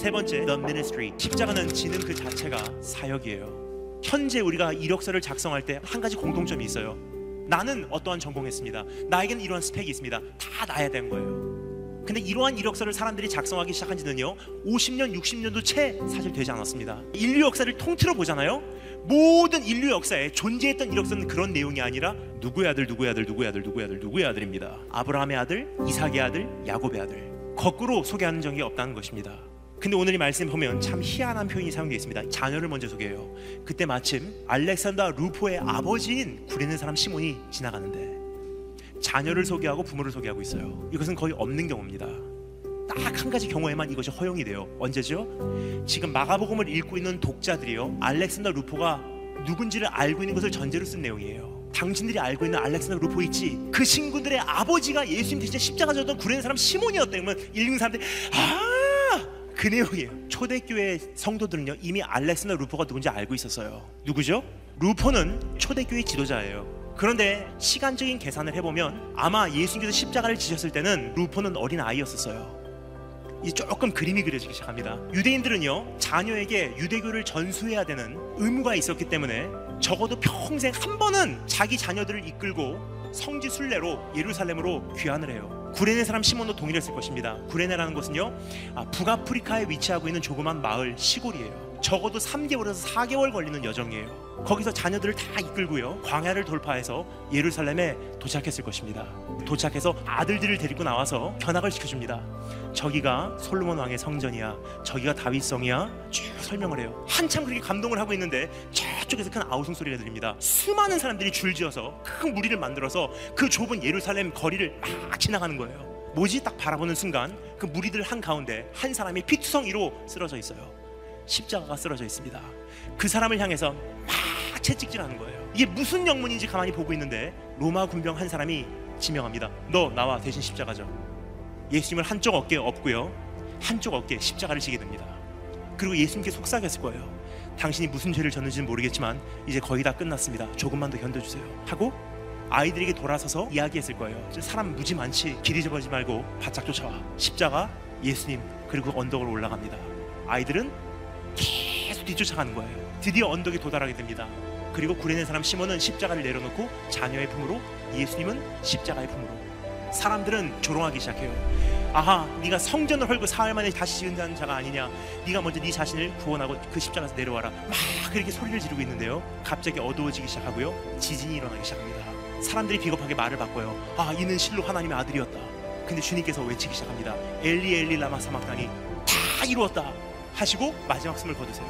세 번째, the ministry. 십자가는 지는 그 자체가 사역이에요. 현재 우리가 이력서를 작성할 때 한 가지 공통점이 있어요. 나는 어떠한 전공했습니다. 나에게는 이러한 스펙이 있습니다. 다 나야 된 거예요. 근데 이러한 이력서를 사람들이 작성하기 시작한 지는요 50년 60년도 채 사실 되지 않았습니다 인류 역사를 통틀어 보잖아요 모든 인류 역사에 존재했던 이력서는 그런 내용이 아니라 누구의 아들 누구의 아들 누구의 아들 누구의 아들 누구의 아들입니다 아브라함의 아들 이삭의 아들 야곱의 아들 거꾸로 소개하는 적이 없다는 것입니다 근데 오늘 이 말씀 보면 참 희한한 표현이 사용되어 있습니다 자녀를 먼저 소개해요 그때 마침 알렉산더 루포의 아버지인 구레는 사람 시몬이 지나가는데 자녀를 소개하고 부모를 소개하고 있어요. 이것은 거의 없는 경우입니다. 딱 한 가지 경우에만 이것이 허용이 돼요. 언제죠? 지금 마가복음을 읽고 있는 독자들이요. 알렉산더 루포가 누군지를 알고 있는 것을 전제로 쓴 내용이에요. 당신들이 알고 있는 알렉산더 루포 있지? 그 친구들의 아버지가 예수님 대신 십자가 졌던 구레는 사람 시몬이었다. 그러면 읽는 사람들이 아! 그 내용이에요. 초대교회 성도들은요 이미 알렉산더 루포가 누군지 알고 있었어요. 누구죠? 루포는 초대교회 지도자예요. 그런데 시간적인 계산을 해보면 아마 예수님께서 십자가를 지셨을 때는 루포는 어린 아이였었어요. 이제 조금 그림이 그려지기 시작합니다. 유대인들은요 자녀에게 유대교를 전수해야 되는 의무가 있었기 때문에 적어도 평생 한 번은 자기 자녀들을 이끌고 성지 순례로 예루살렘으로 귀환을 해요. 구레네 사람 시몬도 동일했을 것입니다. 구레네라는 곳은요 아, 북아프리카에 위치하고 있는 조그만 마을 시골이에요. 적어도 3개월에서 4개월 걸리는 여정이에요. 거기서 자녀들을 다 이끌고요. 광야를 돌파해서 예루살렘에 도착했을 것입니다. 도착해서 아들들을 데리고 나와서 견학을 시켜줍니다. 저기가 솔로몬 왕의 성전이야. 저기가 다윗성이야. 쭉 설명을 해요. 한참 그렇게 감동을 하고 있는데 저쪽에서 큰 아우성 소리가 들립니다. 수많은 사람들이 줄지어서 큰 무리를 만들어서 그 좁은 예루살렘 거리를 막 지나가는 거예요. 뭐지 딱 바라보는 순간 그 무리들 한 가운데 한 사람이 피투성이로 쓰러져 있어요. 십자가가 쓰러져 있습니다. 그 사람을 향해서 막 채찍질하는 거예요. 이게 무슨 영문인지 가만히 보고 있는데 로마 군병 한 사람이 지명합니다. 너 나와 대신 십자가죠. 예수님을 한쪽 어깨에 엎고요. 한쪽 어깨에 십자가를 지게 됩니다. 그리고 예수님께 속삭였을 거예요. 당신이 무슨 죄를 졌는지는 모르겠지만 이제 거의 다 끝났습니다. 조금만 더 견뎌주세요. 하고 아이들에게 돌아서서 이야기했을 거예요. 사람 무지 많지 길 잊어버리지 말고 바짝 쫓아와. 십자가 예수님 그리고 언덕을 올라갑니다. 아이들은 계속 뒤쫓아가는 거예요. 드디어 언덕에 도달하게 됩니다. 그리고 구레는 사람 시몬은 십자가를 내려놓고 자녀의 품으로 예수님은 십자가의 품으로 사람들은 조롱하기 시작해요. 아하, 네가 성전을 헐고 사흘 만에 다시 지은 자가 아니냐? 네가 먼저 네 자신을 구원하고 그 십자가에서 내려와라. 막 그렇게 소리를 지르고 있는데요. 갑자기 어두워지기 시작하고요. 지진이 일어나기 시작합니다. 사람들이 비겁하게 말을 바꿔요. 아, 이는 실로 하나님의 아들이었다. 근데 주님께서 외치기 시작합니다. 엘리 엘리 라마 사막당이 다 이루었다. 하시고 마지막 숨을 거두세요.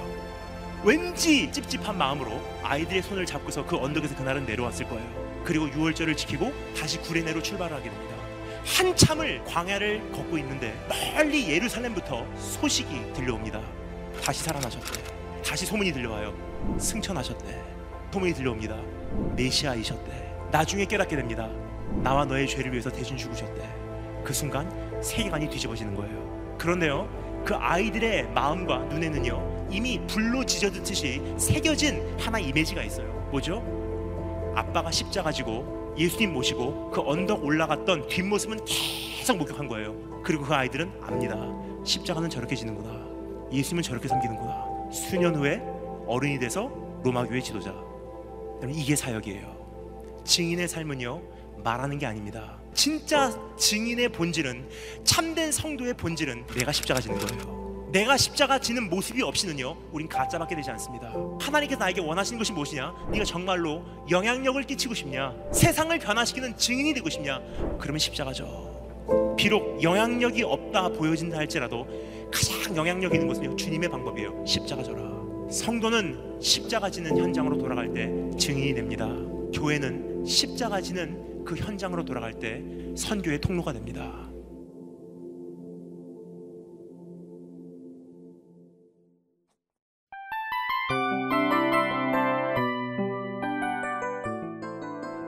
왠지 찝찝한 마음으로 아이들의 손을 잡고서 그 언덕에서 그날은 내려왔을 거예요. 그리고 6월절을 지키고 다시 구레네로 출발을 하게 됩니다. 한참을 광야를 걷고 있는데 멀리 예루살렘부터 소식이 들려옵니다. 다시 살아나셨대. 다시 소문이 들려와요. 승천하셨대. 소문이 들려옵니다. 메시아이셨대. 나중에 깨닫게 됩니다. 나와 너의 죄를 위해서 대신 죽으셨대. 그 순간 세계관이 뒤집어지는 거예요. 그런데요, 그 아이들의 마음과 눈에는요 이미 불로 지져듯이 새겨진 하나 이미지가 있어요. 뭐죠? 아빠가 십자 가 지고 예수님 모시고 그 언덕 올라갔던 뒷모습은 계속 목격한 거예요. 그리고 그 아이들은 압니다. 십자가는 저렇게 지는구나. 예수님은 저렇게 섬기는구나. 수년 후에 어른이 돼서 로마 교회 지도자. 이게 사역이에요. 증인의 삶은요 말하는 게 아닙니다. 진짜 증인의 본질은 참된 성도의 본질은 내가 십자가 지는 거예요. 내가 십자가 지는 모습이 없이는요, 우린 가짜밖에 되지 않습니다. 하나님께서 나에게 원하시는 것이 무엇이냐? 네가 정말로 영향력을 끼치고 싶냐? 세상을 변화시키는 증인이 되고 싶냐? 그러면 십자가죠. 비록 영향력이 없다 보여진다 할지라도 가장 영향력 있는 것은요, 주님의 방법이에요. 십자가져라. 성도는 십자가 지는 현장으로 돌아갈 때 증인이 됩니다. 교회는 십자가 지는 그 현장으로 돌아갈 때 선교의 통로가 됩니다.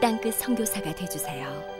땅끝 선교사가 되주세요.